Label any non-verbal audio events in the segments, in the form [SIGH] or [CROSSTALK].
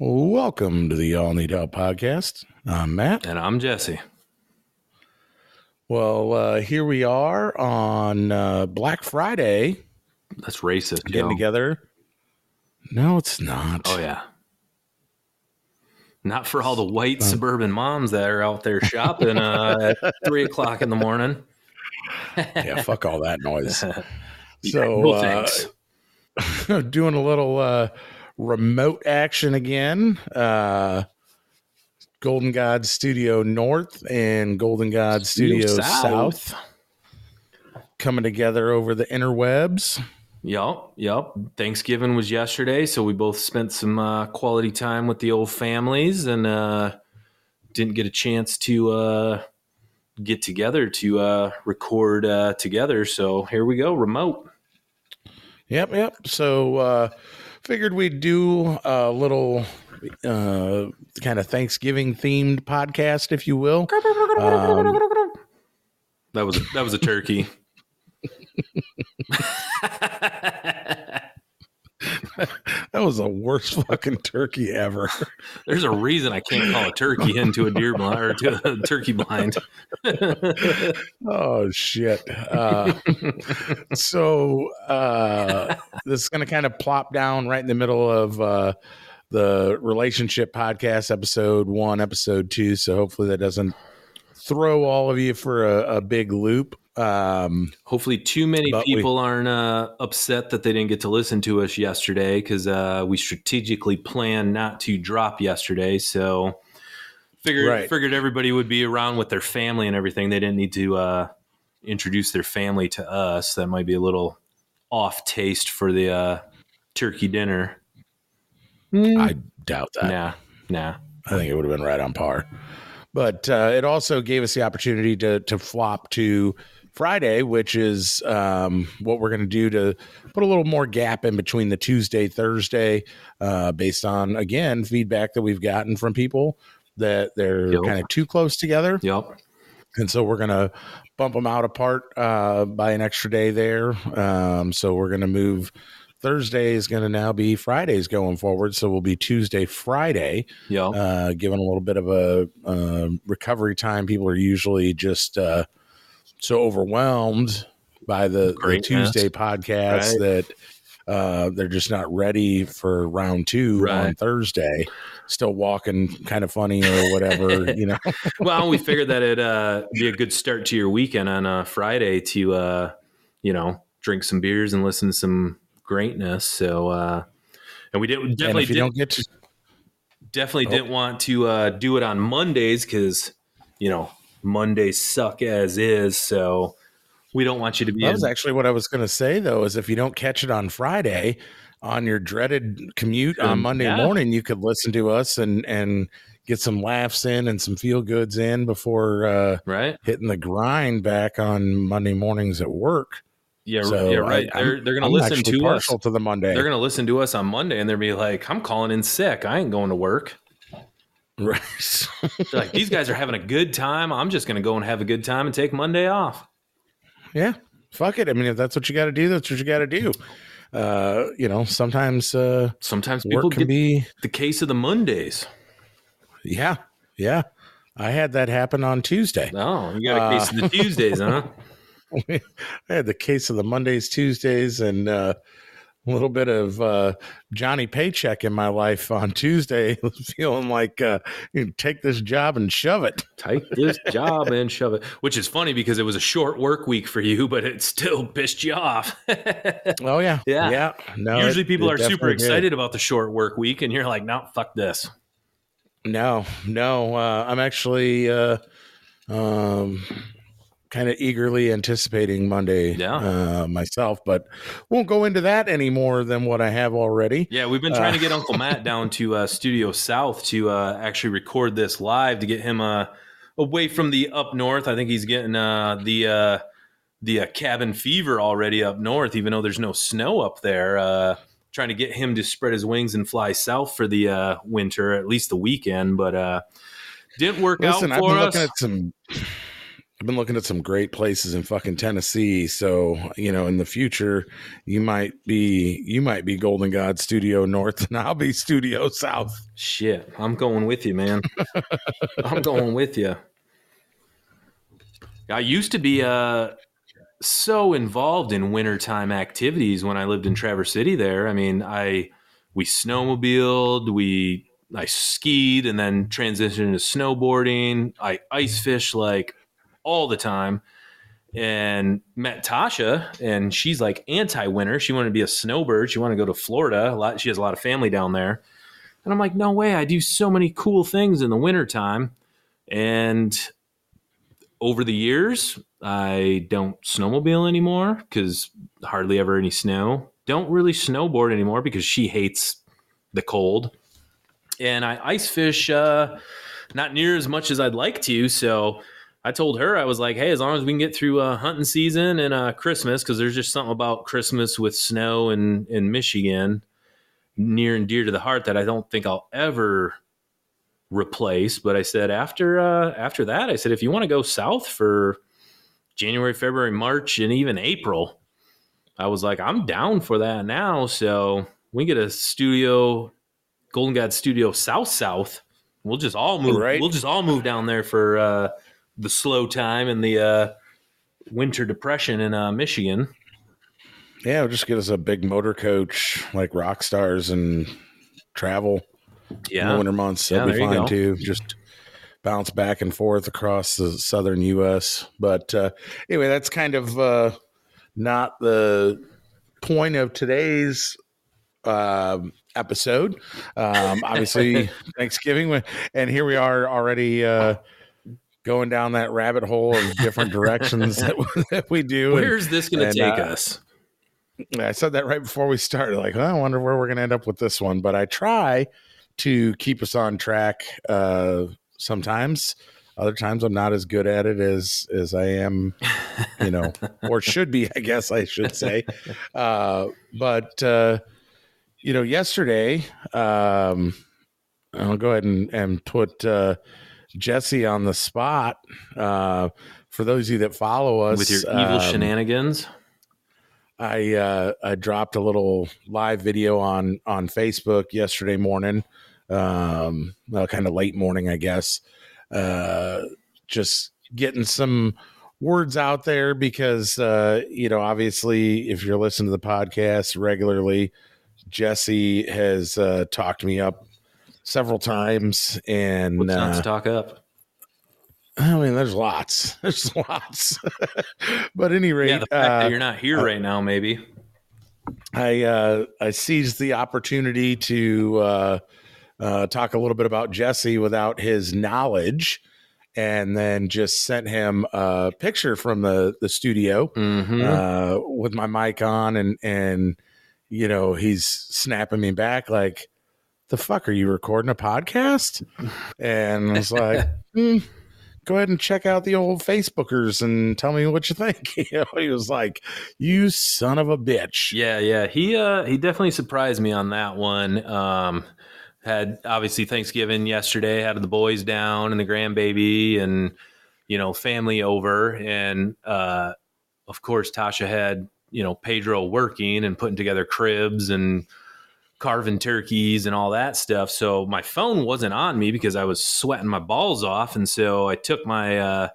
Welcome to the Y'all Need Help podcast. I'm Matt. And I'm Jesse. Well, uh, here we are on uh, Black Friday. That's racist. Getting yo. together. No, it's not. Oh yeah. Not for all the white suburban moms that are out there shopping uh, at [LAUGHS] three o'clock in the morning. yeah, fuck all that noise. [LAUGHS] So, no uh, [LAUGHS] doing a little uh, remote action again. Uh, Golden God Studio North and Golden God Studio Studio South. South. coming together over the interwebs. Yup, yup. Thanksgiving was yesterday, so we both spent some uh, quality time with the old families, and uh, didn't get a chance to uh, get together to uh, record uh, together. So here we go, remote. Yep, yep. So uh figured we'd do a little uh kind of Thanksgiving themed podcast, if you will. Um, That was that was a turkey. [LAUGHS] [LAUGHS] that was the worst fucking turkey ever. [LAUGHS] There's a reason I can't call a turkey into a deer blind or to a turkey blind. [LAUGHS] oh shit. Uh so uh this is gonna kind of plop down right in the middle of uh the relationship podcast episode one, episode two. So hopefully that doesn't throw all of you for a, a big loop. Um Hopefully, too many But we- people aren't uh, upset that they didn't get to listen to us yesterday because uh, we strategically planned not to drop yesterday. So figured Right. figured everybody would be around with their family and everything. They didn't need to uh, introduce their family to us. That might be a little off taste for the uh, turkey dinner. I doubt that. Nah, nah. I think it would have been right on par. But uh, it also gave us the opportunity to to flop to Friday, which is um, what we're going to do to put a little more gap in between the Tuesday Thursday, uh, based on again feedback that we've gotten from people that they're Yep. kind of too close together, Yep. and so we're going to bump them out apart uh, by an extra day there. Um, so we're going to move. Thursday is going to now be Fridays going forward, so we'll be Tuesday, Friday Yep. uh, given a little bit of a uh, recovery time. People are usually just uh, so overwhelmed by the, the Tuesday podcast Right. that uh, they're just not ready for round two on Thursday. Still walking kind of funny or whatever, [LAUGHS] you know. well, we figured that it'd uh, be a good start to your weekend on uh, Friday to, uh, you know, drink some beers and listen to some greatness. So, uh, and we didn't and definitely did, don't get to, definitely Oh. didn't want to uh, do it on Mondays because you know Mondays suck as is. So we don't want you to be. that in- was actually what I was going to say though, is if you don't catch it on Friday on your dreaded commute on Monday yeah. morning, you could listen to us and and get some laughs in and some feel goods in before uh, right. hitting the grind back on Monday mornings at work. Yeah. So yeah. Right. I, they're they're gonna listen to us. to the Monday. They're gonna listen to us on Monday and they'll be like, "I'm calling in sick. I ain't going to work." Right. [LAUGHS] They're like, "These guys are having a good time. I'm just gonna go and have a good time and take Monday off." yeah. Fuck it. I mean, if that's what you got to do, that's what you got to do. Uh, you know, sometimes uh, Sometimes people work can be. the case of the Mondays. Yeah. Yeah. I had that happen on Tuesday. Oh, you got a case Uh, of the Tuesdays, huh? [LAUGHS] I had the case of the Mondays, Tuesdays, and uh, a little bit of uh, Johnny Paycheck in my life on Tuesday, [LAUGHS] feeling like uh, you know, take this job and shove it. Take this job and shove it. Which is funny because it was a short work week for you, but it still pissed you off. [LAUGHS] Oh yeah, Yeah. yeah. No, Usually it- people it are super definitely did. excited about the short work week, and you're like, no, fuck this. No, no. Uh, I'm actually uh, um, kind of eagerly anticipating Monday Yeah. uh, myself, but won't go into that any more than what I have already. Yeah, we've been trying Uh, to get [LAUGHS] Uncle Matt down to uh, Studio South to uh, actually record this live to get him uh, away from the up north. I think he's getting uh, the uh, the uh, cabin fever already up north, even though there's no snow up there. Uh, trying to get him to spread his wings and fly south for the uh, winter, at least the weekend, but uh, didn't work Listen, out I've for been us. looking at some. I've been looking at some great places in fucking Tennessee. So, you know, in the future, you might be you might be Golden God Studio North and I'll be Studio South. Shit, I'm going with you, man. [LAUGHS] I'm going with you. I used to be uh so involved in wintertime activities when I lived in Traverse City there. I mean, I we snowmobiled, we I skied and then transitioned to snowboarding. I ice fish like all the time and met Tasha and she's like anti-winter. She wanted to be a snowbird. She wanted to go to Florida. A lot she has a lot of family down there. And I'm like, no way, I do so many cool things in the wintertime. And over the years, I don't snowmobile anymore because hardly ever any snow. Don't really snowboard anymore because she hates the cold. And I ice fish uh, not near as much as I'd like to. So I told her, I was like, hey, as long as we can get through uh, hunting season and uh, Christmas, because there's just something about Christmas with snow in, in Michigan near and dear to the heart that I don't think I'll ever replace. But I said after uh, after that, I said if you want to go south for January, February, March, and even April, I was like, I'm down for that now. So we get a studio, Golden God Studio South South. We'll just all move. Right. We'll just all move down there for uh, the slow time and the uh, winter depression in uh, Michigan. Yeah, we'll just get us a big motor coach like rock stars and travel in the Yeah, winter months. Yeah, That'll be fine too. Just bounce back and forth across the southern US. But uh, anyway, that's kind of uh, not the point of today's um, episode. Um, obviously, [LAUGHS] Thanksgiving, and here we are already uh, going down that rabbit hole of different directions that, [LAUGHS] that we do. And where's this going to take uh, us? I said that right before we started. Like, "Oh, I wonder where we're going to end up with this one. But I try to keep us on track. Uh, sometimes, other times, I'm not as good at it as as I am, you know, or should be. I guess I should say. [LAUGHS] Uh, but uh, you know, yesterday, um, I'll go ahead and and put uh, Jesse on the spot. Uh, for those of you that follow us With your evil um, shenanigans. I uh, I dropped a little live video on on Facebook yesterday morning, um, well, kind of late morning, I guess. Uh, just getting some words out there because uh, you know, obviously, if you're listening to the podcast regularly, Jesse has uh, talked me up several times, and What's not uh, to talk up? I mean, there's lots, [LAUGHS] there's lots. [LAUGHS] but any rate, Yeah, the fact uh, that you're not here right now, maybe. I uh, I seized the opportunity to uh, uh, talk a little bit about Jesse without his knowledge, and then just sent him a picture from the the studio Mm-hmm. uh, with my mic on, and and you know he's snapping me back like, "The fuck are you recording a podcast?" And I was like, [LAUGHS] "Hmm, "Go ahead and check out the old Facebookers and tell me what you think." [LAUGHS] you know, he was like, "You son of a bitch." Yeah, yeah. He uh he definitely surprised me on that one. Um had obviously Thanksgiving yesterday, had the boys down and the grandbaby and you know, family over and uh of course Tasha had, you know, Pedro working and putting together cribs and carving turkeys and all that stuff. So my phone wasn't on me because I was sweating my balls off and so I took my uh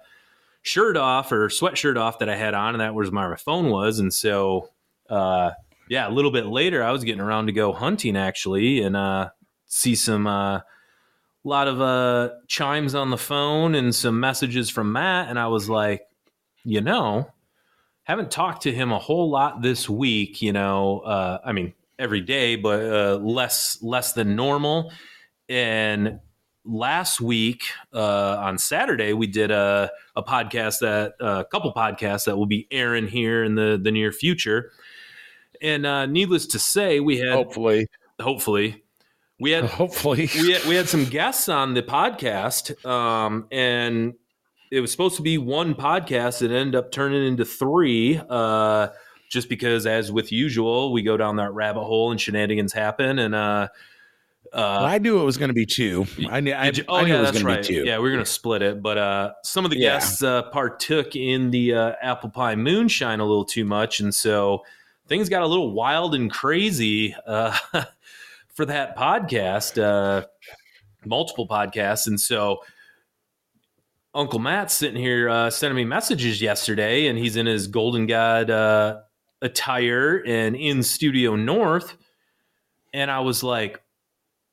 shirt off or sweatshirt off that I had on and that was where my phone was and so uh yeah, a little bit later, I was getting around to go hunting actually, and uh, see some uh, lot of uh, chimes on the phone and some messages from Matt, and I was like, you know, haven't talked to him a whole lot this week. You know, uh, I mean every day, but uh, less less than normal. And last week uh, on Saturday, we did a, a podcast that a couple podcasts that will be airing here in the the near future. And uh, needless to say, we had Hopefully, hopefully we had [LAUGHS] hopefully, we had, we had some guests on the podcast, um, and it was supposed to be one podcast. It ended up turning into three, uh, just because, as with usual, we go down that rabbit hole and shenanigans happen. And uh, Uh, Well, I knew it was going to be two. I knew. I, you- oh I knew yeah, it was going right. to be two. Yeah, we are gonna split it, but uh, some of the Yeah. guests uh, partook in the uh, apple pie moonshine a little too much, and so things got a little wild and crazy uh, [LAUGHS] for that podcast, uh, multiple podcasts, and so. Uncle Matt's sitting here uh, sending me messages yesterday, and he's in his Golden God uh, attire and in Studio North. And I was like,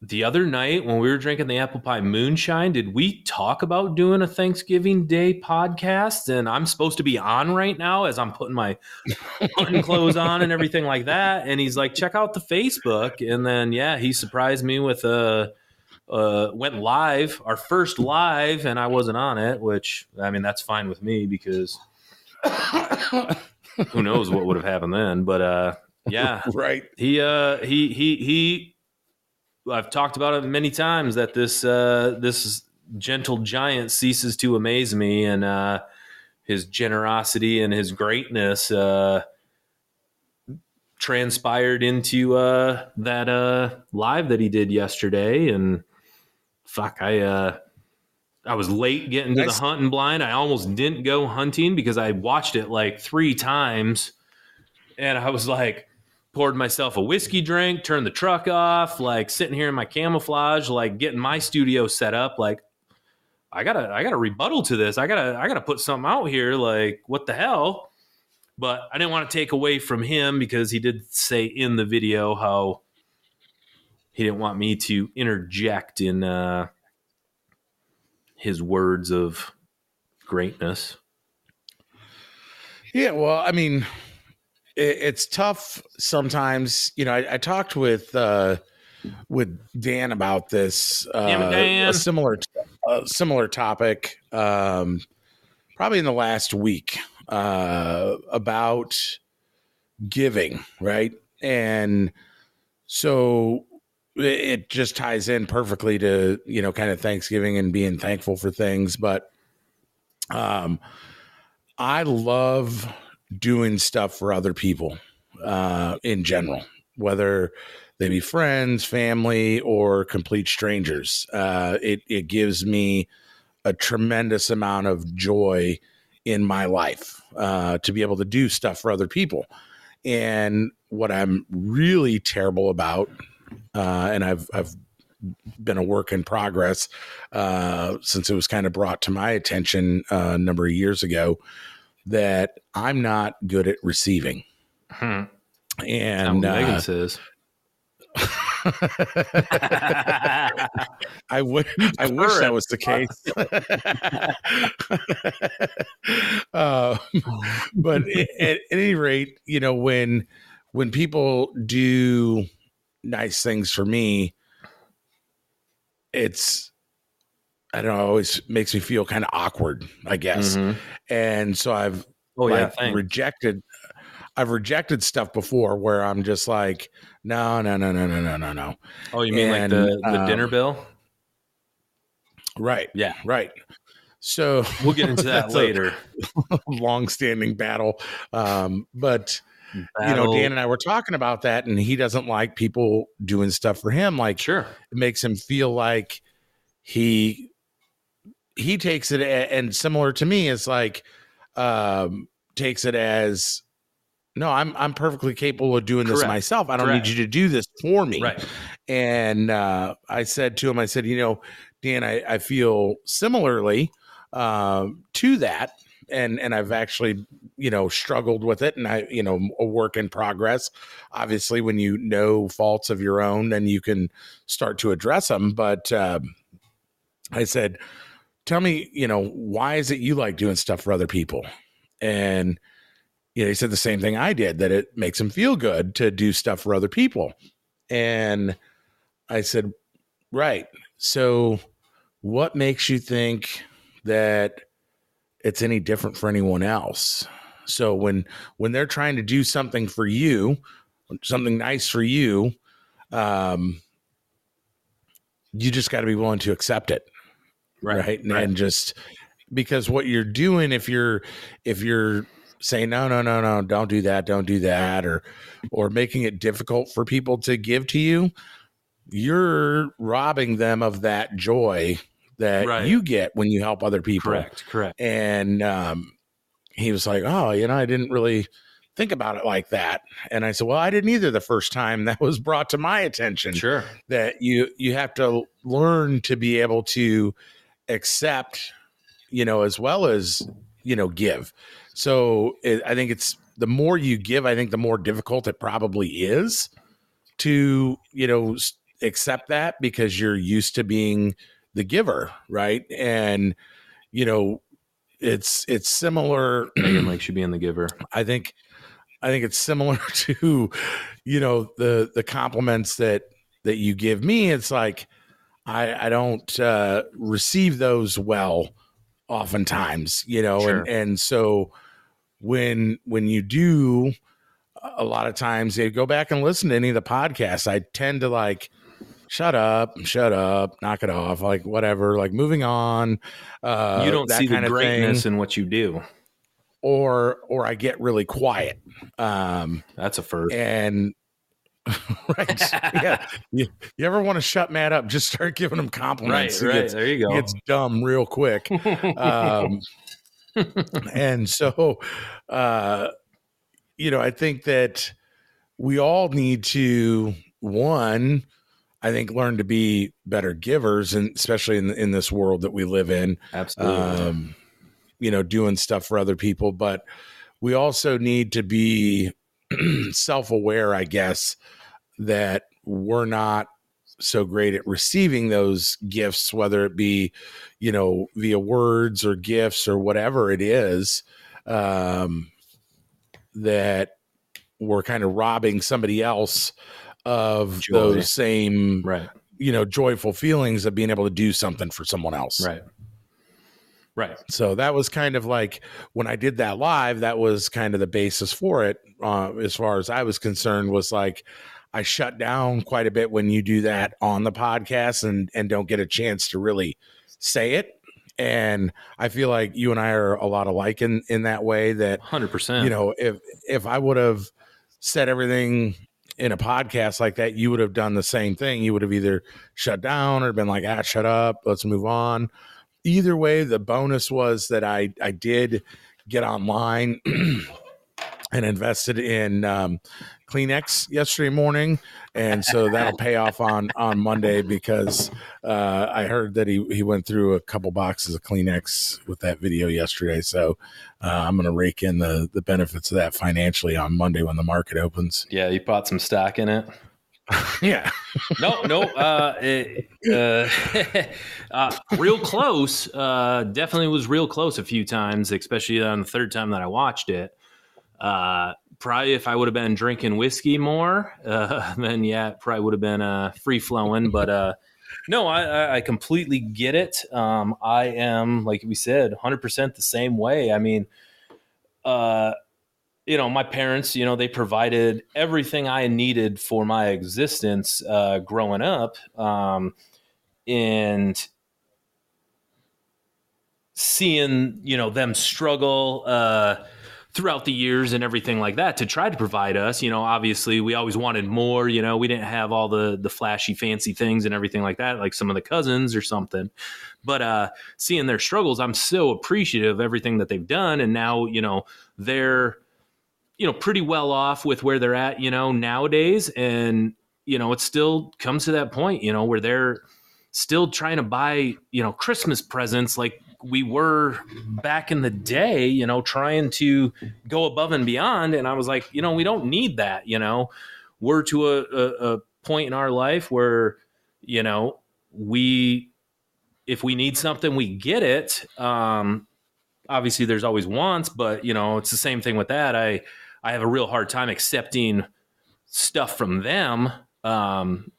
the other night when we were drinking the apple pie moonshine, did we talk about doing a Thanksgiving Day podcast? And I'm supposed to be on right now as I'm putting my hunting clothes on and everything like that. And he's like, check out the Facebook. And then, yeah, he surprised me with a. Uh, went live, our first live, and I wasn't on it, which I mean that's fine with me because [LAUGHS] who knows what would have happened then. But uh, yeah, [LAUGHS] right. he uh he he he I've talked about it many times that this uh this gentle giant ceases to amaze me and uh his generosity and his greatness uh transpired into uh that uh live that he did yesterday and fuck I uh I was late getting to Nice. the hunting blind. I almost didn't go hunting because I watched it like 3 times and I was like poured myself a whiskey drink, turned the truck off, like sitting here in my camouflage, like getting my studio set up. Like, I gotta, I gotta rebuttal to this. I gotta, I gotta put something out here. Like, what the hell? But I didn't want to take away from him because he did say in the video how he didn't want me to interject in uh, his words of greatness. Yeah, well, I mean, it, it's tough sometimes. You know, I, I talked with uh, with Dan about this, uh, Damn it, Dan. a similar a similar topic, um, probably in the last week uh, about giving, right? And so it- just ties in perfectly to you know kind of Thanksgiving and being thankful for things, but um, I love doing stuff for other people uh, in general, whether they be friends, family, or complete strangers. Uh, it it gives me a tremendous amount of joy in my life uh, to be able to do stuff for other people. And what I'm really terrible about, uh, and I've I've been a work in progress uh, since it was kind of brought to my attention uh, a number of years ago that I'm not good at receiving. Hmm. And That's what Megan uh, says. [LAUGHS] I would I wish that was the case. uh, [LAUGHS] but at, at any rate, you know, when when people do nice things for me, it's I don't know, it always makes me feel kind of awkward, I guess. Mhm. And so I've Oh yeah, like thanks. rejected I've rejected stuff before where I'm just like, no, no, no, no, no, no, no, no. Oh, you mean and, like the, the um, dinner bill? Right. Yeah. Right. So We'll get into [LAUGHS] that later. [LAUGHS] long-standing battle. Um, but you know, Dan and I were talking about that, and he doesn't like people doing stuff for him. Like Sure. it makes him feel like he he takes it a- and similar to me it's like um takes it as no i'm i'm perfectly capable of doing this myself i don't Correct. need you to do this for me Right. and uh i said to him i said you know dan i, I feel similarly um to that and and i've actually you know struggled with it and i you know a work in progress. Obviously when you know faults of your own then you can start to address them but um i said tell me you know why is it you like doing stuff for other people? And you know he said the same thing i did that it makes him feel good to do stuff for other people. And i said right so what makes you think that it's any different for anyone else so when when they're trying to do something for you something nice for you um you just got to be willing to accept it right, And, right. and just because what you're doing if you're if you're saying no no no no don't do that don't do that or or making it difficult for people to give to you you're robbing them of that joy that Right. you get when you help other people. Correct. Correct. And um, he was like, "Oh, you know, I didn't really think about it like that." And I said, "Well, I didn't either the first time [LAUGHS] that was brought to my attention Sure. that you you have to learn to be able to accept, you know, as well as you know, give." So it, I think it's the more you give, I think the more difficult it probably is to you know accept that because you're used to being the giver, right? And you know, it's it's similar. Megan Lake should be in the giver. I think I think it's similar [LAUGHS] to you know the the compliments that that you give me. It's like I I don't uh, receive those well oftentimes, you know, Sure. and and so when when you do a lot of times they go back and listen to any of the podcasts i tend to like shut up shut up knock it off like whatever like moving on uh you don't that see the kind of thing. greatness in what you do. or or i get really quiet um That's a first. and [LAUGHS] right yeah [LAUGHS] you, you ever want to shut matt up just start giving him compliments Right. He gets, there you go. gets dumb real quick um, [LAUGHS] and so uh you know i think that we all need to one i think learn to be better givers and especially in in this world that we live in Absolutely. um you know doing stuff for other people but we also need to be [CLEARS THROAT] self-aware i guess that we're not so great at receiving those gifts whether it be you know via words or gifts or whatever it is um that we're kind of robbing somebody else of Joy. those same right. you know joyful feelings of being able to do something for someone else Right. Right. so that was kind of like when I did that live, that was kind of the basis for it. Uh, as far as I was concerned, was like I shut down quite a bit when you do that on the podcast and and don't get a chance to really say it. And I feel like you and I are a lot alike in in that way. That Hundred percent. you know, if if I would have said everything in a podcast like that, you would have done the same thing. You would have either shut down or been like, ah, shut up, let's move on. Either way, the bonus was that I I did get online [CLEARS THROAT] and invested in um, Kleenex yesterday morning, and so that'll pay off on on Monday because uh, I heard that he he went through a couple boxes of Kleenex with that video yesterday. So uh, I'm going to rake in the the benefits of that financially on Monday when the market opens. Yeah, you bought some stock in it. [LAUGHS] Yeah, no, no, uh, it, uh, [LAUGHS] uh, real close. Uh, definitely was real close a few times, especially on the third time that I watched it. Uh, probably if I would have been drinking whiskey more, uh, [LAUGHS] then yeah, probably would have been uh, free flowing. But uh, no, I, I- I completely get it. Um, I am, like we said, 100% the same way. I mean, uh, you know, my parents, you know, they provided everything I needed for my existence uh, growing up. Um, and seeing, you know, them struggle uh, throughout the years and everything like that to try to provide us, you know, obviously we always wanted more, you know, we didn't have all the the flashy fancy things and everything like that, like some of the cousins or something. But uh, seeing their struggles, I'm so appreciative of everything that they've done. And now, you know, they're you know pretty well off with where they're at you know nowadays and you know it still comes to that point you know where they're still trying to buy you know christmas presents like we were back in the day you know trying to go above and beyond and i was like you know we don't need that you know. We're to a, a, a point in our life where you know we if we need something we get it. Um obviously there's always wants but you know it's the same thing with that. I i have a real hard time accepting stuff from them. Um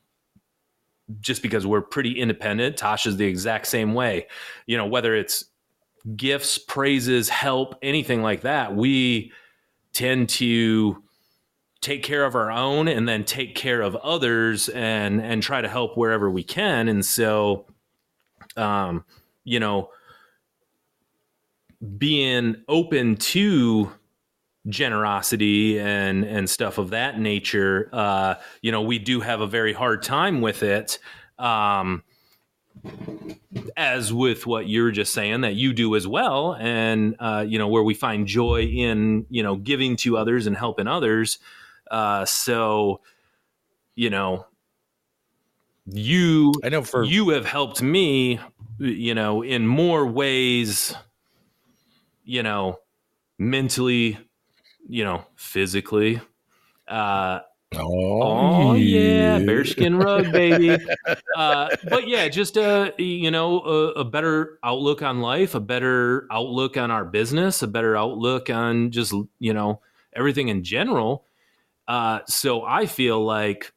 just because we're pretty independent tasha's the exact same way. You know whether it's gifts praises help anything like that we tend to take care of our own and then take care of others and and try to help wherever we can. And so um you know being open to generosity and and stuff of that nature, uh, you know, we do have a very hard time with it. Um, as with what you're just saying that you do as well and uh, you know where we find joy in you know giving to others and helping others uh, so you know you I know for you have helped me you know in more ways you know mentally you know physically uh oh, Oh yeah, bearskin rug, baby. uh, but yeah, just a you know a, a better outlook on life, a better outlook on our business, a better outlook on just you know everything in general. Uh, so I feel like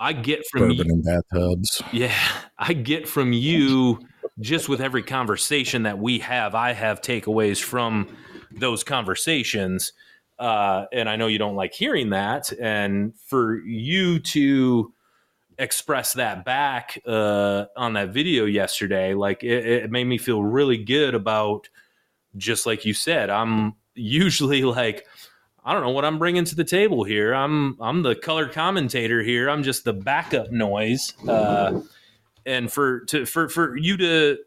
I get from you, and bathtubs. yeah, I get from you just with every conversation that we have. I have takeaways from those conversations. Uh, and I know you don't like hearing that. And for you to express that back uh, on that video yesterday, like it, it made me feel really good about just like you said. I'm [LAUGHS] usually like, I don't know what I'm bringing to the table here. I'm I'm the color commentator here. I'm just the backup noise. Uh, and for to for for you to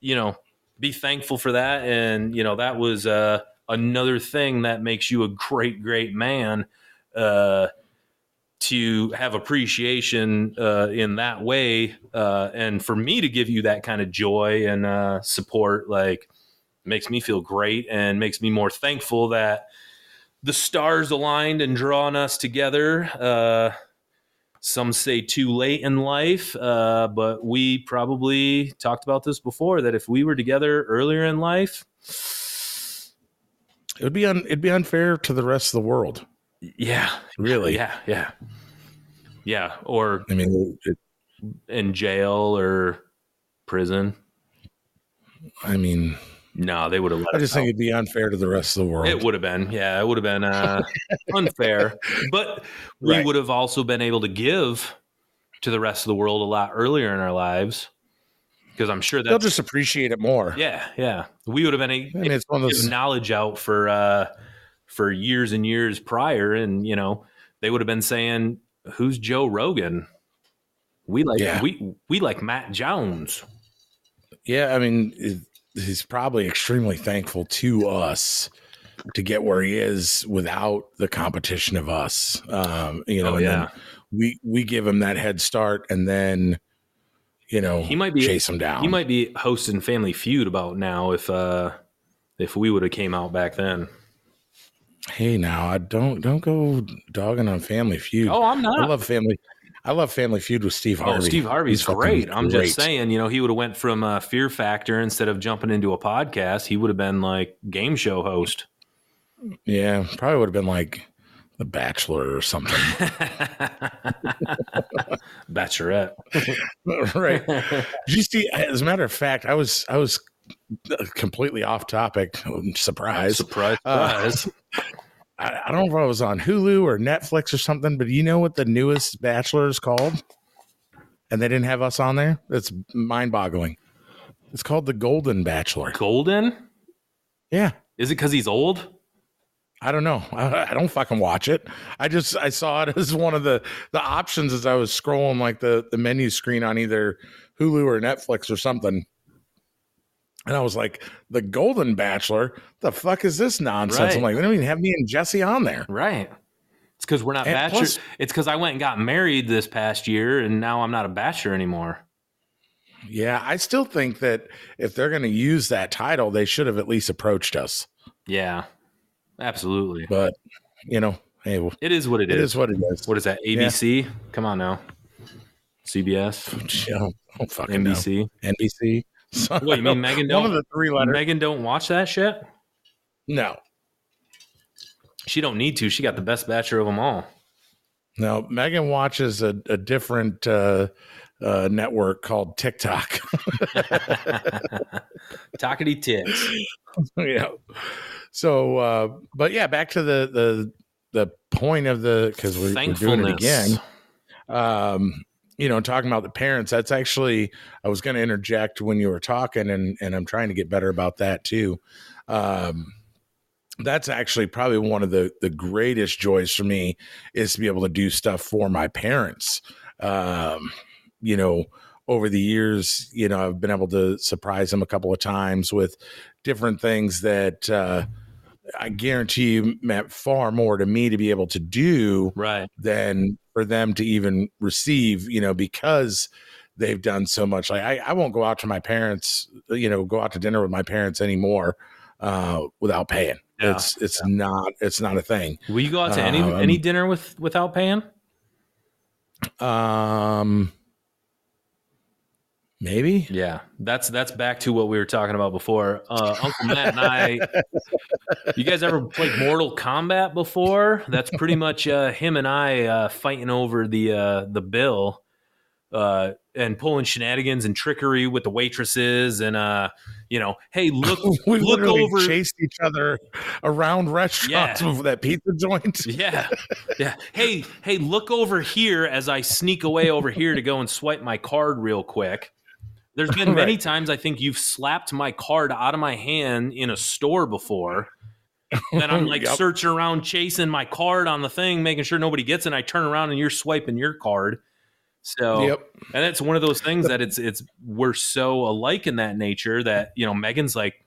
you know be thankful for that, and you know that was uh, another thing that makes you a great great man. Uh, to have appreciation uh, in that way, uh, and for me to give you that kind of joy and uh, support, like makes me feel great and makes me more thankful that the stars aligned and drawn us together. Uh, some say too late in life, uh, but we probably talked about this before that if we were together earlier in life, It would be un, it'd be unfair to the rest of the world. yeah, Really? yeah, yeah, yeah, or I mean, it, in jail or prison. I mean, No, they would have I us just out. think it'd be unfair to the rest of the world. It would have been, yeah, it would have been uh, unfair, [LAUGHS] but we Right. would have also been able to give to the rest of the world a lot earlier in our lives because I'm sure They'll just appreciate it more. yeah, yeah, we would have been a, I mean, it's one of those. knowledge out for uh, for years and years prior, and you know they would have been saying, "Who's Joe Rogan?" We like Yeah. we we like Matt Jones. Yeah, I mean, it- he's probably extremely thankful to us to get where he is without the competition of us. Um, you know, Oh, and yeah. then we we give him that head start, and then you know He might be- chase him down. He might be hosting Family Feud about now if uh if we would have came out back then. Hey, now I don't don't go dogging on Family Feud. Oh, I'm not. I love Family. I love Family Feud with Steve Oh, Harvey. Steve Harvey's He's great. I'm great. just saying, you know, he would have went from uh, Fear Factor instead of jumping into a podcast. He would have been like game show host. Yeah, probably would have been like The Bachelor or something. [LAUGHS] Bachelorette. [LAUGHS] right. Did you see? As a matter of fact, I was I was completely off topic. [LAUGHS] Surprise. surprise, Uh. I, I don't know if I was on Hulu or Netflix or something, but you know what the newest Bachelor is called? And they didn't have us on there. It's mind boggling. It's called the Golden Bachelor. Golden? Yeah. Is it because he's old? I don't know. I, [LAUGHS] I don't fucking watch it. I just I saw it [LAUGHS] as one of the the options as I was scrolling like the the menu screen on either Hulu or Netflix or something. And I was like, the Golden Bachelor, the fuck is this nonsense? I'm like, they don't even have me and Jesse on there. Right. It's because we're not And bachelor. plus- it's because I went and got married this past year, and now I'm not a bachelor anymore. Yeah, I still think that if they're going to use that title, they should have at least approached us. Yeah, absolutely. But you know, hey, well, It is what it is. It is what it is. What is that? ABC? Come on now. CBS, [LAUGHS] I don't, fucking know. NBC. NBC. [LAUGHS] What you mean, Megan? One Don't of the three letters. Megan don't watch that shit. no, She don't need to. She got the best bachelor of them all. no. Megan watches a, a different uh, uh, network called TikTok. [LAUGHS] Talkity tits. yeah. So, uh, but yeah, back to the the the point of the because we're, we're doing it again. um, you know, talking about the parents, that's actually I was going to interject when you were talking, and and I'm trying to get better about that too. Um, that's actually probably one of the the greatest joys for me is to be able to do stuff for my parents. Um, you know, over the years, you know, I've been able to surprise them a couple of times with different things that uh, I guarantee you meant far more to me to be able to do Right. than for them to even receive, you know, because they've done so much. Like I, I won't go out to my parents, you know, go out to dinner with my parents anymore uh, without paying. Yeah, It's it's not it's not a thing. Will you go out to any Um, any dinner with without paying? Um, maybe. Yeah, that's that's back to what we were talking about before. Uh, Uncle Matt and I. You guys ever played Mortal Kombat before? That's pretty much uh, him and I uh, fighting over the uh, the bill uh, and pulling shenanigans and trickery with the waitresses and uh, you know, hey, look [LAUGHS] we look literally over. chased each other around restaurants Yeah. with that pizza joint. [LAUGHS] Yeah. Yeah. Hey, hey, look over here as I sneak away over here to go and swipe my card real quick. There's [LAUGHS] been many Right. times I think you've slapped my card out of my hand in a store before. Then I'm like [LAUGHS] Yep. searching around chasing my card on the thing, making sure nobody gets it. And I turn around and you're swiping your card. So Yep. and it's one of those things that it's it's we're so alike in that nature that you know Megan's like,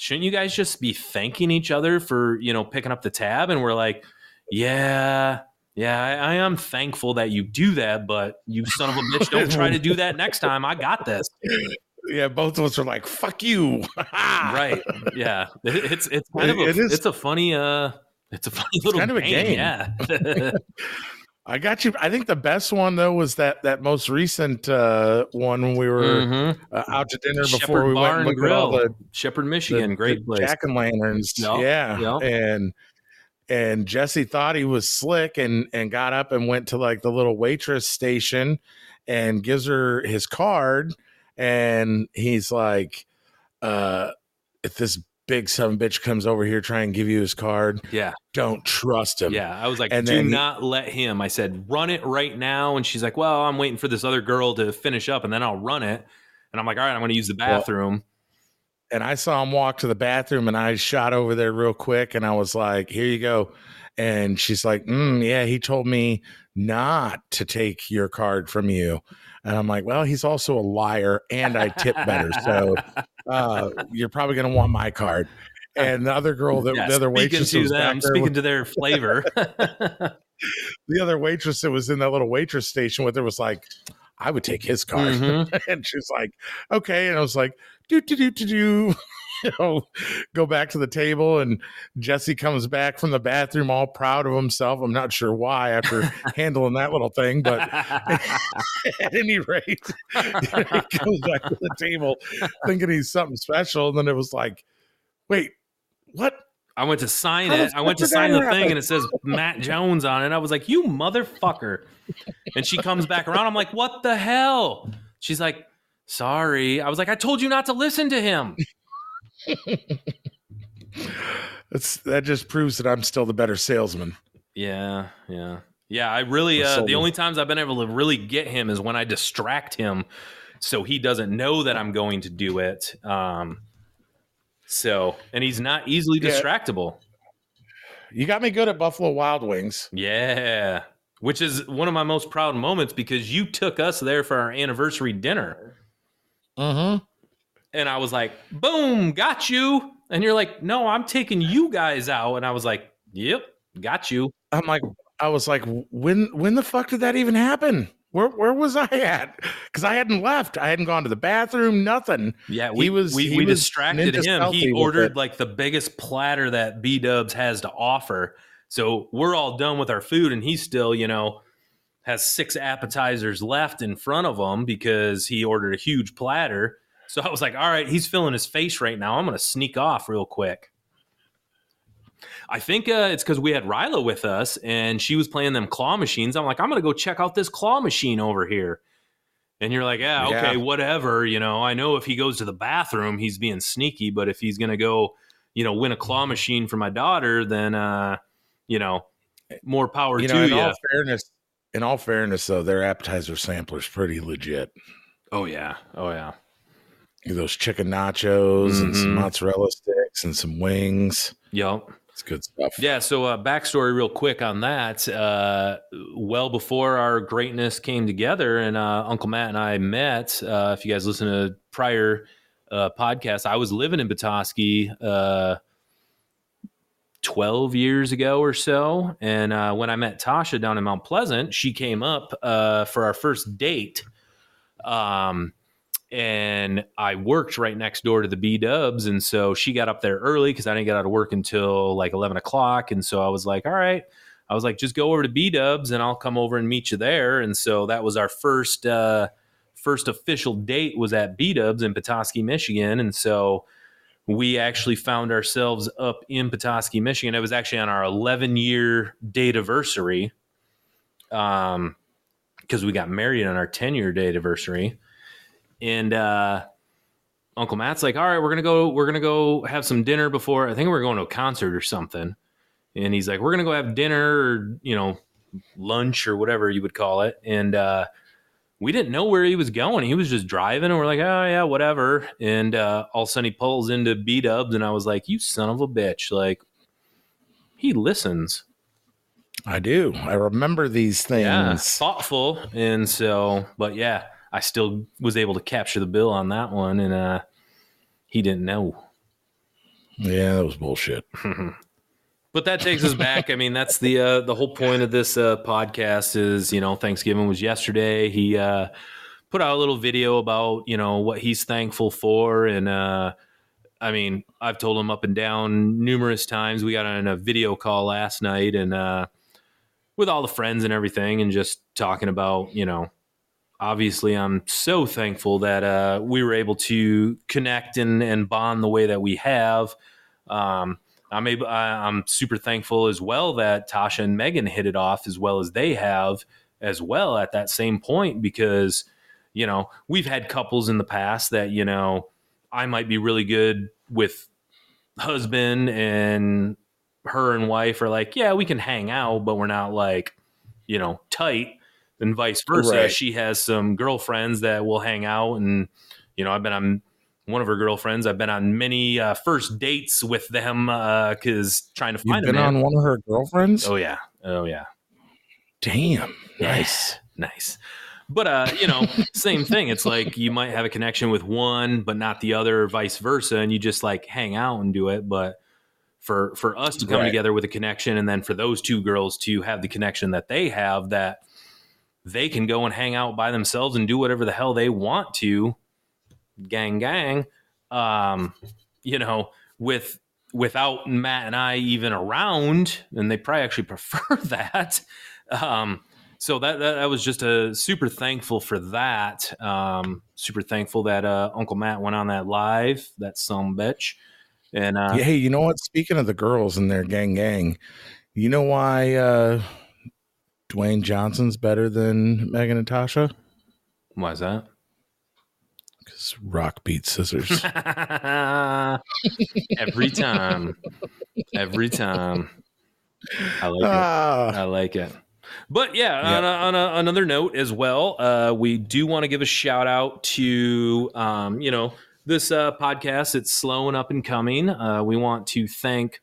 shouldn't you guys just be thanking each other for you know picking up the tab? And we're like, yeah, yeah, I, I am thankful that you do that, but you son of a bitch, don't try to do that next time. I got this. Yeah, both of us are like, "Fuck you!" [LAUGHS] Right? Yeah, It- it's it's kind of a, It is- it's a funny uh it's a funny little kind of a game. Yeah, [LAUGHS] [LAUGHS] I got you. I think the best one though was that that most recent uh, one when we were Mhm. uh, out to dinner before Shepherd we went Bar and and looked at all Grill, the Shepherd, the, Michigan, great place. jack and lanterns. Yep, Yeah, yep. and and Jesse thought he was slick and and got up and went to like the little waitress station and gives her his card and he's like, uh, if this big son bitch comes over here trying and give you his card, Yeah, don't trust him. yeah. I was like, And do then not let him. I said, run it right now. And she's like, well, I'm waiting for this other girl to finish up, and then I'll run it. And I'm like, all right, I'm going to use the Well, bathroom. And I saw him walk to the bathroom and I shot over there real quick and I was like, here you go. And she's like, mm, yeah, he told me not to take your card from you. And I'm like, well, he's also a liar and I tip better. So [LAUGHS] uh, you're probably going to want my card. And the other girl, the, Yeah, the other waitress, to was them, back there, speaking to their flavor. [LAUGHS] the other waitress that was in that little waitress station with her was like, I would take his card. Mhm. [LAUGHS] and she's like, okay. And I was like, do, do, do, do, do. [LAUGHS] You know, go back to the table, and Jesse comes back from the bathroom all proud of himself. I'm not sure why after [LAUGHS] handling that little thing, but [LAUGHS] at any rate, he goes back to the table thinking he's something special. And then it was like, wait, what? I went to sign How it. I went to sign the thing and it says Matt Jones on it. I was like, you motherfucker. And she comes back around. I'm like, what the hell? She's like, sorry. I was like, I told you not to listen to him. [LAUGHS] That's that just proves that I'm still the better salesman. Yeah, yeah. Yeah, I really uh, the only times I've been able to really get him is when I distract him so he doesn't know that I'm going to do it. Um so and he's not easily Yeah. distractible. You got me good at Buffalo Wild Wings. Yeah. Which is one of my most proud moments because you took us there for our anniversary dinner. Mm-hmm. And I was like, boom, got you. And you're like, no, I'm taking you guys out. And I was like, yep, got you. I'm like, I was like, when when the fuck did that even happen? Where where was I at? Because I hadn't left. I hadn't gone to the bathroom. Nothing. Yeah, we was- we, he we was distracted him. He ordered like the biggest platter that B Dubs has to offer. So we're all done with our food, and he's still, you know, has six appetizers left in front of him because he ordered a huge platter. So I was like, all right, he's filling his face right now. I'm going to sneak off real quick. I think uh, it's because we had Ryla with us and she was playing them claw machines. I'm like, I'm going to go check out this claw machine over here. And you're like, yeah, Yeah. okay, whatever. You know, I know if he goes to the bathroom, he's being sneaky, but if he's going to go, you know, win a claw machine for my daughter, then, uh, you know, more power You to know, in you. all fairness, in all fairness, though, their appetizer sampler's pretty legit. Oh, yeah. Oh, yeah. those chicken nachos and some Mhm. mozzarella sticks and some wings. Yep. It's good stuff. Yeah. So, uh, backstory, real quick on that. Uh, well before our greatness came together, and uh, Uncle Matt and I met. Uh, if you guys listen to prior uh, podcasts, I was living in Petoskey uh, twelve years ago or so, and uh, when I met Tasha down in Mount Pleasant, she came up uh, for our first date. Um, and I worked right next door to the B Dubs, and so she got up there early because I didn't get out of work until like eleven o'clock, and so I was like, all right, I was like, just go over to B Dubs, and I'll come over and meet you there, and so that was our first uh, first official date was at B Dubs in Petoskey, Michigan, and so we actually found ourselves up in Petoskey, Michigan. It was actually on our eleven year date anniversary, um, because we got married on our ten year date anniversary and uh uncle matt's like all right we're gonna go we're gonna go have some dinner before i think we're going to a concert or something. And he's like we're gonna go have dinner or you know lunch or whatever you would call it. And uh we didn't know where he was going he was just driving and we're like oh yeah whatever and uh all of a sudden he pulls into b-dubs and i was like you son of a bitch like he listens I do. I remember these things. yeah thoughtful and so but yeah i still was able to capture the bill on that one and uh he didn't know Yeah, that was bullshit. [LAUGHS] but that takes us back i mean that's the uh the whole point of this uh podcast is you know thanksgiving was yesterday he uh put out a little video about you know what he's thankful for and uh I mean, I've told him up and down numerous times. We got on a video call last night and uh, with all the friends and everything, and just talking about, you know, obviously, I'm so thankful that uh, we were able to connect and, and bond the way that we have. Um, I'm able, I, I'm super thankful as well that Tasha and Megan hit it off as well as they have as well at that same point because, you know, we've had couples in the past that, you know, I might be really good with husband and her and wife are like, yeah, we can hang out, but we're not like, you know, tight. And vice versa. Right. She has some girlfriends that will hang out, and you know, I've been on one of her girlfriends. I've been on many uh, first dates with them because trying to You've find been a man. on one of her girlfriends? Oh yeah, oh yeah. Damn. Nice. Nice. But uh, you know, [LAUGHS] same thing. It's like you might have a connection with one, but not the other, vice versa, and you just like hang out and do it. But for for us to come Right. together with a connection, and then for those two girls to have the connection that they have, that they can go and hang out by themselves and do whatever the hell they want to, gang gang. Um, you know, with without Matt and I even around, and they probably actually [LAUGHS] prefer that. Um, so that, that that was just a super thankful for that. Um, super thankful that uh, Uncle Matt went on that live. That some bitch. And uh, Yeah, hey, you know what? Speaking of the girls and their gang gang, you know why uh Dwayne Johnson's better than Megan and Tasha? why is that? Because rock beats scissors. [LAUGHS] [LAUGHS] Every time, every time. I like it. ah, I like it. But yeah, Yeah. on, a, on a, another note as well, uh, we do want to give a shout out to um, you know this uh, podcast. It's slow and up and coming. Uh, we want to thank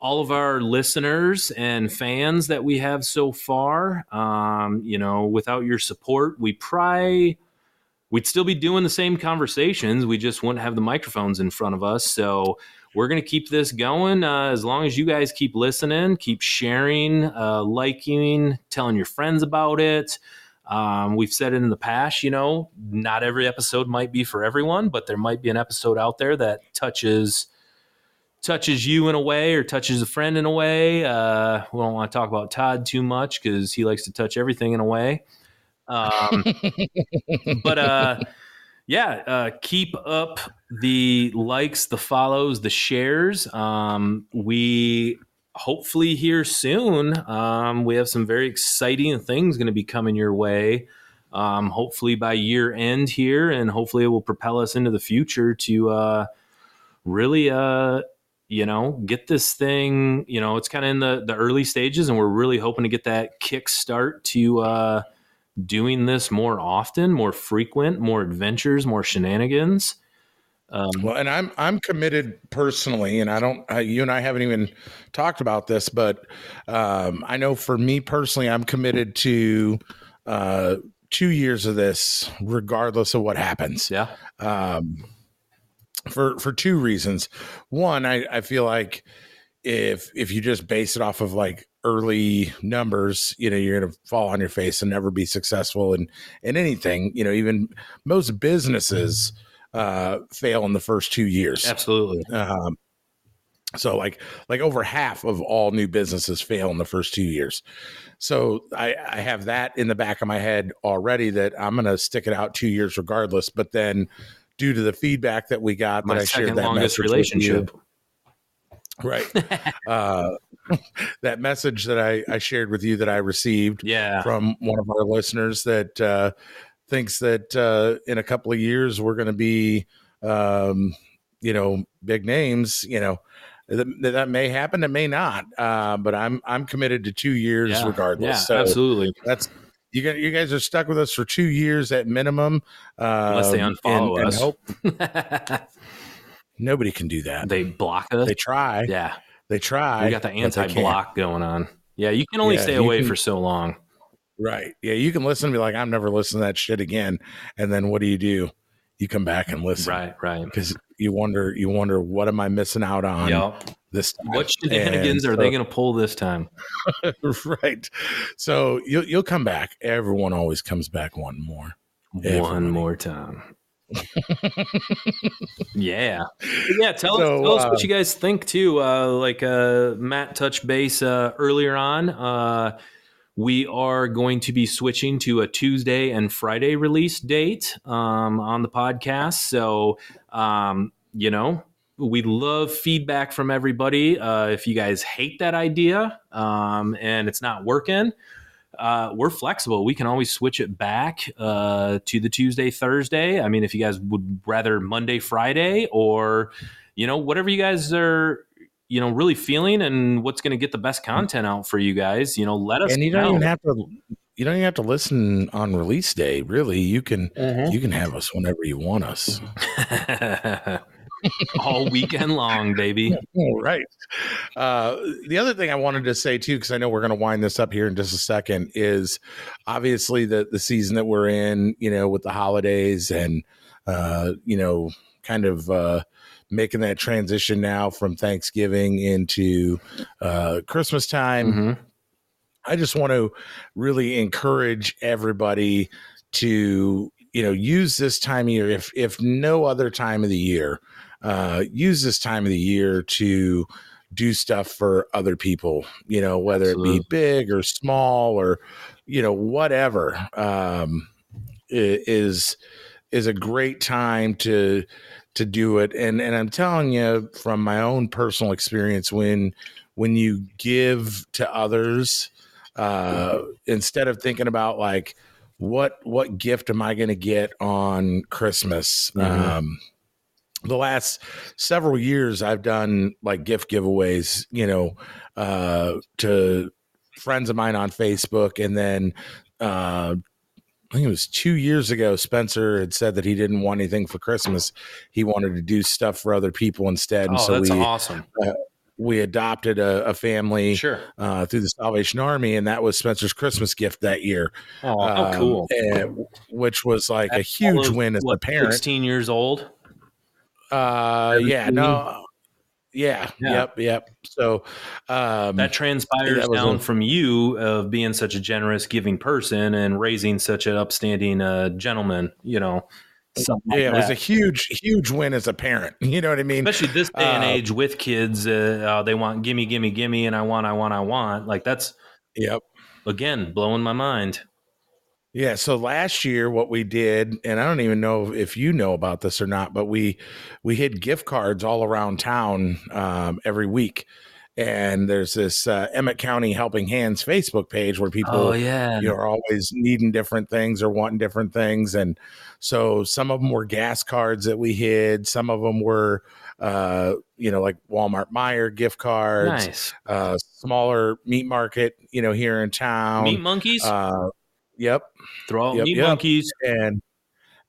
all of our listeners and fans that we have so far. Um, you know, without your support, we probably we'd still be doing the same conversations. We just wouldn't have the microphones in front of us. So we're going to keep this going uh, as long as you guys keep listening, keep sharing, uh, liking, telling your friends about it. Um, we've said it in the past, you know, not every episode might be for everyone, but there might be an episode out there that touches touches you in a way or touches a friend in a way. Uh, we don't want to talk about Todd too much because he likes to touch everything in a way. Um, but uh, yeah, uh, keep up the likes, the follows, the shares. Um, we hopefully here soon. Um, we have some very exciting things going to be coming your way. Um, hopefully by year end here, and hopefully it will propel us into the future to uh, really, uh, you know, get this thing. You know, it's kind of in the the early stages, and we're really hoping to get that kick start to. Uh, doing this more often, more frequent, more adventures, more shenanigans. Um, Well, and I'm I'm committed personally, and I don't. Uh, you and I haven't even talked about this, but um, I know for me personally, I'm committed to uh, two years of this, regardless of what happens. yeah, Um, for for two reasons. One, I I feel like if if you just base it off of like early numbers, you know, you're gonna fall on your face and never be successful in in anything. You know, even most businesses uh, fail in the first two years. absolutely. Um, so like like over half of all new businesses fail in the first two years. So I, I have that in the back of my head already that I'm gonna stick it out two years regardless. But then due to the feedback that we got My that I shared second that longest message with you- relationship. right? uh, [LAUGHS] that message that I, I shared with you that I received Yeah, from one of our listeners that uh, thinks that uh, in a couple of years we're going to be, um, you know, big names. You know, that, that may happen, it may not. Uh, but I'm I'm committed to two years yeah, regardless. Yeah, so absolutely. that's you guys, you guys are stuck with us for two years at minimum. Unless they um, unfollow and- and us. hope [LAUGHS] nobody can do that. they block us. They try. yeah, They try. we got the but they can't. anti-block going on. Yeah, you can only Yeah, stay away can- for so long. Right. Yeah. You can listen and be like, I'm never listening to that shit again. And then what do you do? You come back and listen. Right, right. Because you wonder, you wonder, what am I missing out on Yep. this time? What shenanigans And are they going to pull this time? [LAUGHS] right. So you'll you'll come back. Everyone always comes back one more. Everybody. One more time. [LAUGHS] yeah. Yeah. Tell, So, us, tell us uh, what you guys think too. Uh, like uh, Matt touched base uh, earlier on. Uh, we are going to be switching to a Tuesday and Friday release date um, on the podcast. So, um, you know, we love feedback from everybody. Uh, if you guys hate that idea um, and it's not working, uh, we're flexible. We can always switch it back uh, to the Tuesday, Thursday. I mean, if you guys would rather Monday, Friday, or you know, whatever you guys are, you know, really feeling and what's going to get the best content out for you guys. You know, let us And you don't know. even have to you don't even have to listen on release day. Really. You can you can have us whenever you want us. [LAUGHS] all weekend long, baby. [LAUGHS] All right. Uh, the other thing I wanted to say too, because I know we're going to wind this up here in just a second, is obviously the the season that we're in. You know, with the holidays and uh, you know, kind of uh, making that transition now from Thanksgiving into uh, Christmas time. Mhm. I just want to really encourage everybody to you know use this time of year if if no other time of the year uh use this time of the year to do stuff for other people you know whether it be big or small or you know whatever um is is a great time to to do it. And and I'm telling you from my own personal experience when when you give to others uh instead of thinking about like what what gift am I going to get on Christmas? Mhm. um the last several years I've done like gift giveaways you know uh to friends of mine on Facebook and then uh I think it was two years ago. Spencer had said that he didn't want anything for Christmas. He wanted to do stuff for other people instead. And Oh, so that's we awesome. we adopted a, a family Sure. uh, through the Salvation Army, and that was Spencer's Christmas gift that year. Oh, Um, cool. and- which was like a huge win as a parent. 16 years old. Uh, yeah, no, yeah, Yeah. yep, yep. So um, That transpires that down a- from you of being such a generous, giving person and raising such an upstanding uh, gentleman. You know, something like yeah, it was a huge, huge win as a parent. [LAUGHS] You know what I mean? especially this day and uh, age with kids. Uh, uh, they want gimme, gimme, gimme, and I want, I want, I want. Like that's Yep. again blowing my mind. Yeah. So last year, what we did, and I don't even know if you know about this or not, but we we hid gift cards all around town um, every week. And there's this uh, Emmet County Helping Hands Facebook page where people Oh yeah, you know, are always needing different things or wanting different things. And so some of them were gas cards that we hid. Some of them were, uh, you know, like Walmart Meijer gift cards, nice. uh, smaller meat market, you know, here in town. Meat monkeys. uh, yep Throw out yep, meat yep. monkeys. and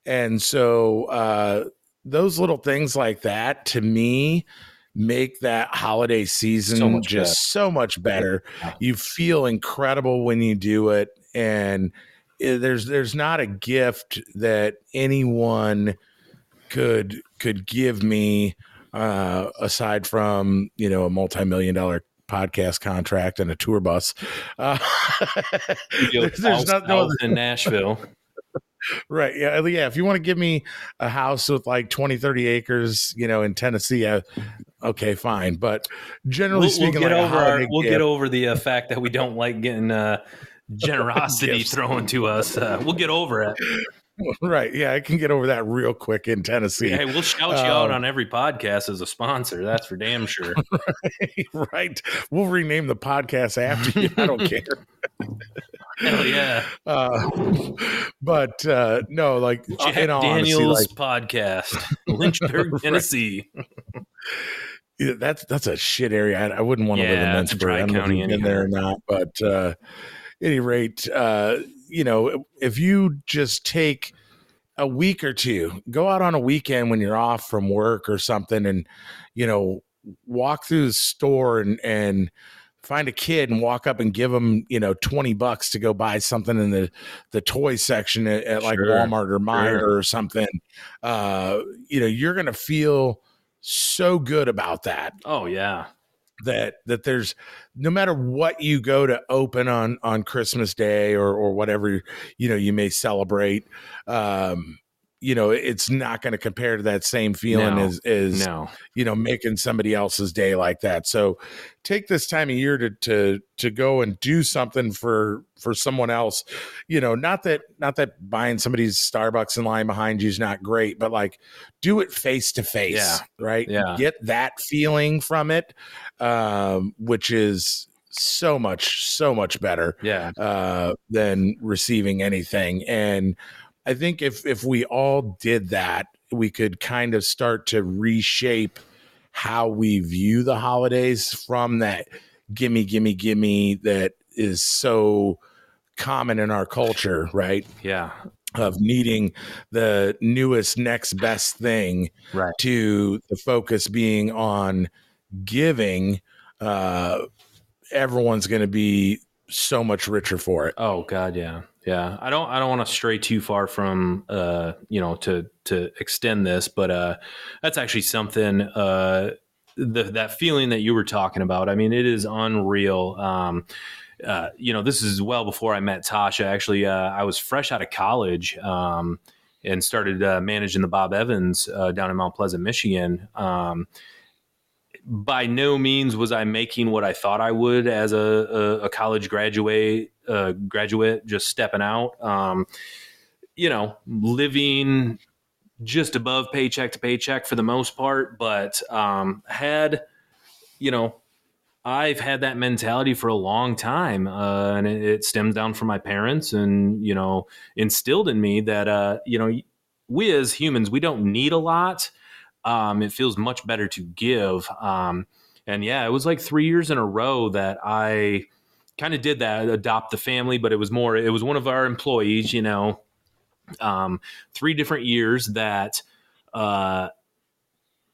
and so uh those little things like that to me make that holiday season So just better. so much better. Yeah. You feel incredible when you do it, and eh, there's there's not a gift that anyone could could give me uh, aside from you know a multi-million dollar podcast contract and a tour bus. Uh, [LAUGHS] there's, there's not no other in Nashville. [LAUGHS] Right. Yeah. Yeah. If you want to give me a house with like 20, 30 acres, you know, in Tennessee, uh, okay, fine. But generally We'll, we'll speaking, get like over our, we'll gift- get over the uh, fact that we don't like getting uh, [LAUGHS] generosity thrown to us. Uh, we'll get over it. [LAUGHS] right. Yeah. I can get over that real quick in Tennessee. Hey, we'll shout you out Um, on every podcast as a sponsor. That's for damn sure. [LAUGHS] right. We'll rename the podcast after you. I don't care. [LAUGHS] Hell yeah. Uh, but uh, no, like Jack in all honesty, Daniels like podcast, Lynchburg, Right. Tennessee. yeah, that's that's a shit area. I, I wouldn't want to live in Yeah, Lynchburg. I don't know if county you've been there or not, but uh, any rate, uh, you know, if you just take a week or two, go out on a weekend when you're off from work or something, and you know, walk through the store and and find a kid and walk up and give them you know 20 bucks to go buy something in the the toy section at, at like Sure, walmart or Meijer sure. or something uh you know you're gonna feel so good about that Oh yeah. That that there's no matter what you go to open on on christmas day or or whatever you know you may celebrate um you know it's not going to compare to that same feeling No, as as No. you know making somebody else's day like that so take this time of year to to to go and do something for for someone else you know not that not that buying somebody's starbucks in line behind you is not great but like do it face to face right Yeah. get that feeling from it um which is so much so much better Yeah. uh, than receiving anything. And I think if if we all did that, we could kind of start to reshape how we view the holidays from that gimme, gimme, gimme that is so common in our culture, right? Yeah. Of needing the newest, next best thing Right. to the focus being on giving. Uh, everyone's going to be so much richer for it. Oh God, yeah, yeah. I don't, I don't want to stray too far from, uh, you know, to to extend this, but uh, that's actually something. Uh, the that feeling that you were talking about. I mean, it is unreal. Um, uh, you know, this is well before I met Tasha. Actually, uh, I was fresh out of college. Um, and started uh, managing the Bob Evans uh, down in Mount Pleasant, Michigan. Um, by no means was I making what I thought I would as a, a, a college graduate, uh, graduate just stepping out. Um, you know, living just above paycheck to paycheck for the most part, but um, had, you know, I've had that mentality for a long time, uh, and it, it stems down from my parents, and you know, instilled in me that uh, you know, we as humans we don't need a lot. Um, it feels much better to give. Um, and yeah, it was like three years in a row that I kind of did that, adopt the family, but it was more, it was one of our employees, you know, um, three different years that, uh,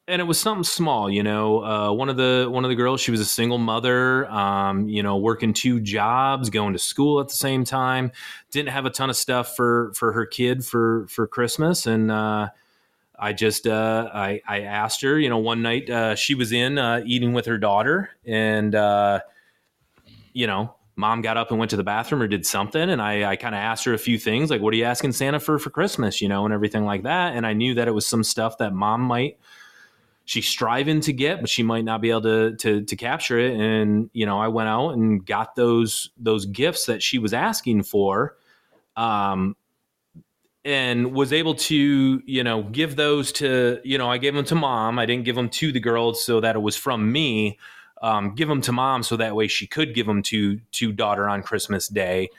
and it was something small, you know. Uh, one of the one of the girls, she was a single mother, um, you know, working two jobs, going to school at the same time. Didn't have a ton of stuff for for her kid for for Christmas, and uh, I just uh, I I asked her, you know, one night uh, she was in uh, eating with her daughter, and uh, you know, mom got up and went to the bathroom or did something, and I I kind of asked her a few things like, "What are you asking Santa for for Christmas?" You know, and everything like that, and I knew that it was some stuff that mom might she's striving to get, but she might not be able to to to capture it. And you know, I went out and got those those gifts that she was asking for. Um, and was able to you know give those to you know i gave them to mom. I didn't give them to the girls so that it was from me. Um, give them to mom so that way she could give them to to daughter on christmas day.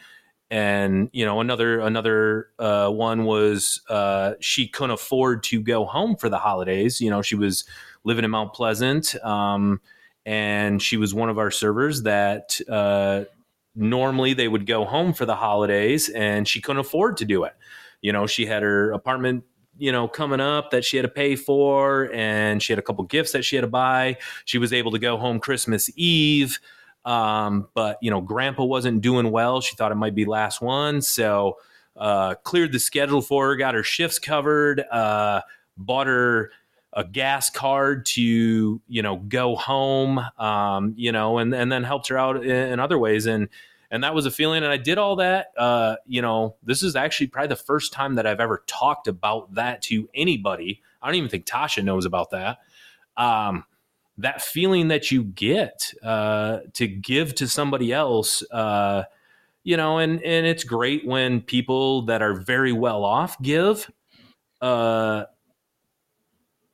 And you know another another uh, one was uh, she couldn't afford to go home for the holidays. You know she was living in mount pleasant um, and she was one of our servers that uh, normally they would go home for the holidays and she couldn't afford to do it you know she had her apartment you know, coming up that she had to pay for, and she had a couple gifts that she had to buy. She was able to go home Christmas Eve. Um, but you know, grandpa wasn't doing well. She thought it might be last one. So uh, cleared the schedule for her, got her shifts covered, uh, bought her a gas card to you know go home um, you know and and then helped her out in, in, other ways and and that was a feeling and i did all that uh, you know this is actually probably the first time that i've ever talked about that to anybody. I don't even think tasha knows about that. Um, that feeling that you get uh, to give to somebody else uh, you know and and it's great when people that are very well off give uh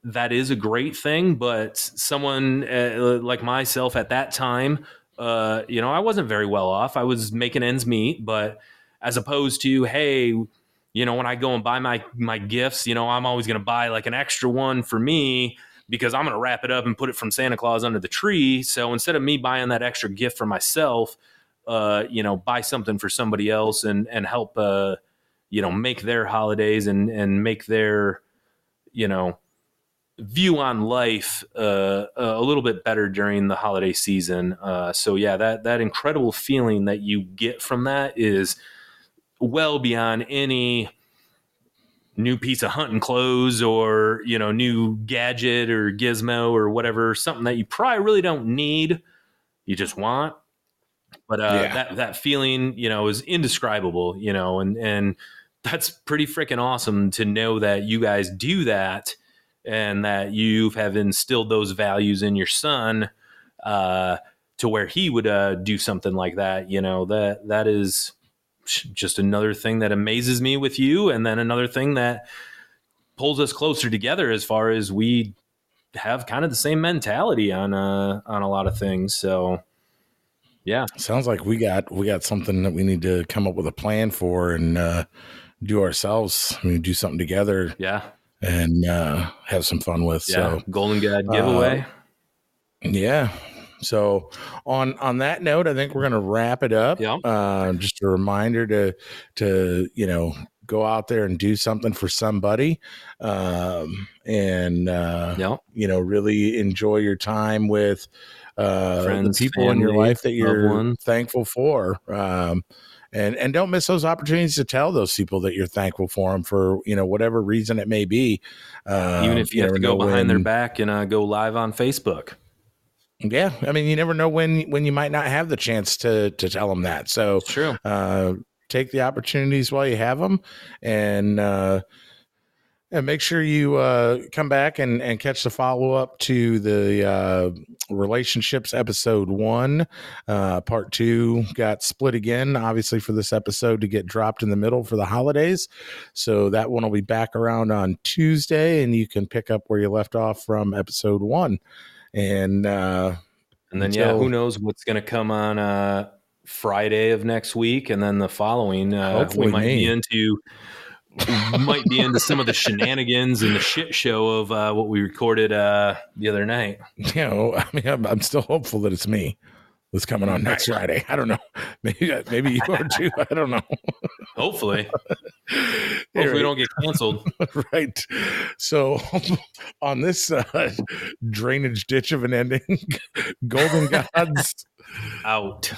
that is a great thing but someone uh, like myself at that time uh you know i wasn't very well off. I was making ends meet but as opposed to hey you know when i go and buy my my gifts you know i'm always going to buy like an extra one for me because i'm going to wrap it up and put it from santa claus under the tree. So instead of me buying that extra gift for myself uh, you know, buy something for somebody else and and help uh, you know, make their holidays and and make their, you know, view on life uh, a little bit better during the holiday season. Uh, so yeah, that that incredible feeling that you get from that is well beyond any new piece of hunting clothes or you know new gadget or gizmo or whatever something that you probably really don't need you just want but uh, yeah. that that feeling, you know, is indescribable. You know, and and that's pretty freaking awesome to know that you guys do that and that you have instilled those values in your son uh, to where he would uh, do something like that. You know, that that is just another thing that amazes me with you, and then another thing that pulls us closer together as far as we have kind of the same mentality on uh, on a lot of things. So yeah. Sounds like we got we got something that we need to come up with a plan for and uh, do ourselves. I mean, do something together. Yeah. And uh, have some fun with. Yeah. So Golden Guide giveaway. Uh, yeah. So on on that note, I think we're going to wrap it up. Yeah. Uh, just a reminder to to you know go out there and do something for somebody, um, and uh, yeah. you know really enjoy your time with uh, Friends, the people family, in your life that you're thankful for. Um, and and don't miss those opportunities to tell those people that you're thankful for them for you know whatever reason it may be. Uh, Even if you, you have to go behind when, their back and uh, go live on Facebook. Yeah, I mean, you never know when when you might not have the chance to to tell them that. So true. Uh, take the opportunities while you have them, and uh, and make sure you uh, come back and, and catch the follow up to the uh, relationships episode one. Uh, part two got split again, obviously, for this episode to get dropped in the middle for the holidays. So that one will be back around on Tuesday, and you can pick up where you left off from episode one. And uh, and then, until, yeah, who knows what's going to come on uh, Friday of next week, and then the following. Uh, we might me. be into might be into some of the shenanigans and the shit show of uh, what we recorded uh, the other night. [LAUGHS] You know, I mean, I'm, I'm still hopeful that it's me that's coming on next Friday. I don't know. [LAUGHS] Maybe maybe you are too. I don't know. Hopefully. [LAUGHS] Hopefully we don't get canceled. right. So on this uh, drainage ditch of an ending, Golden Gods out.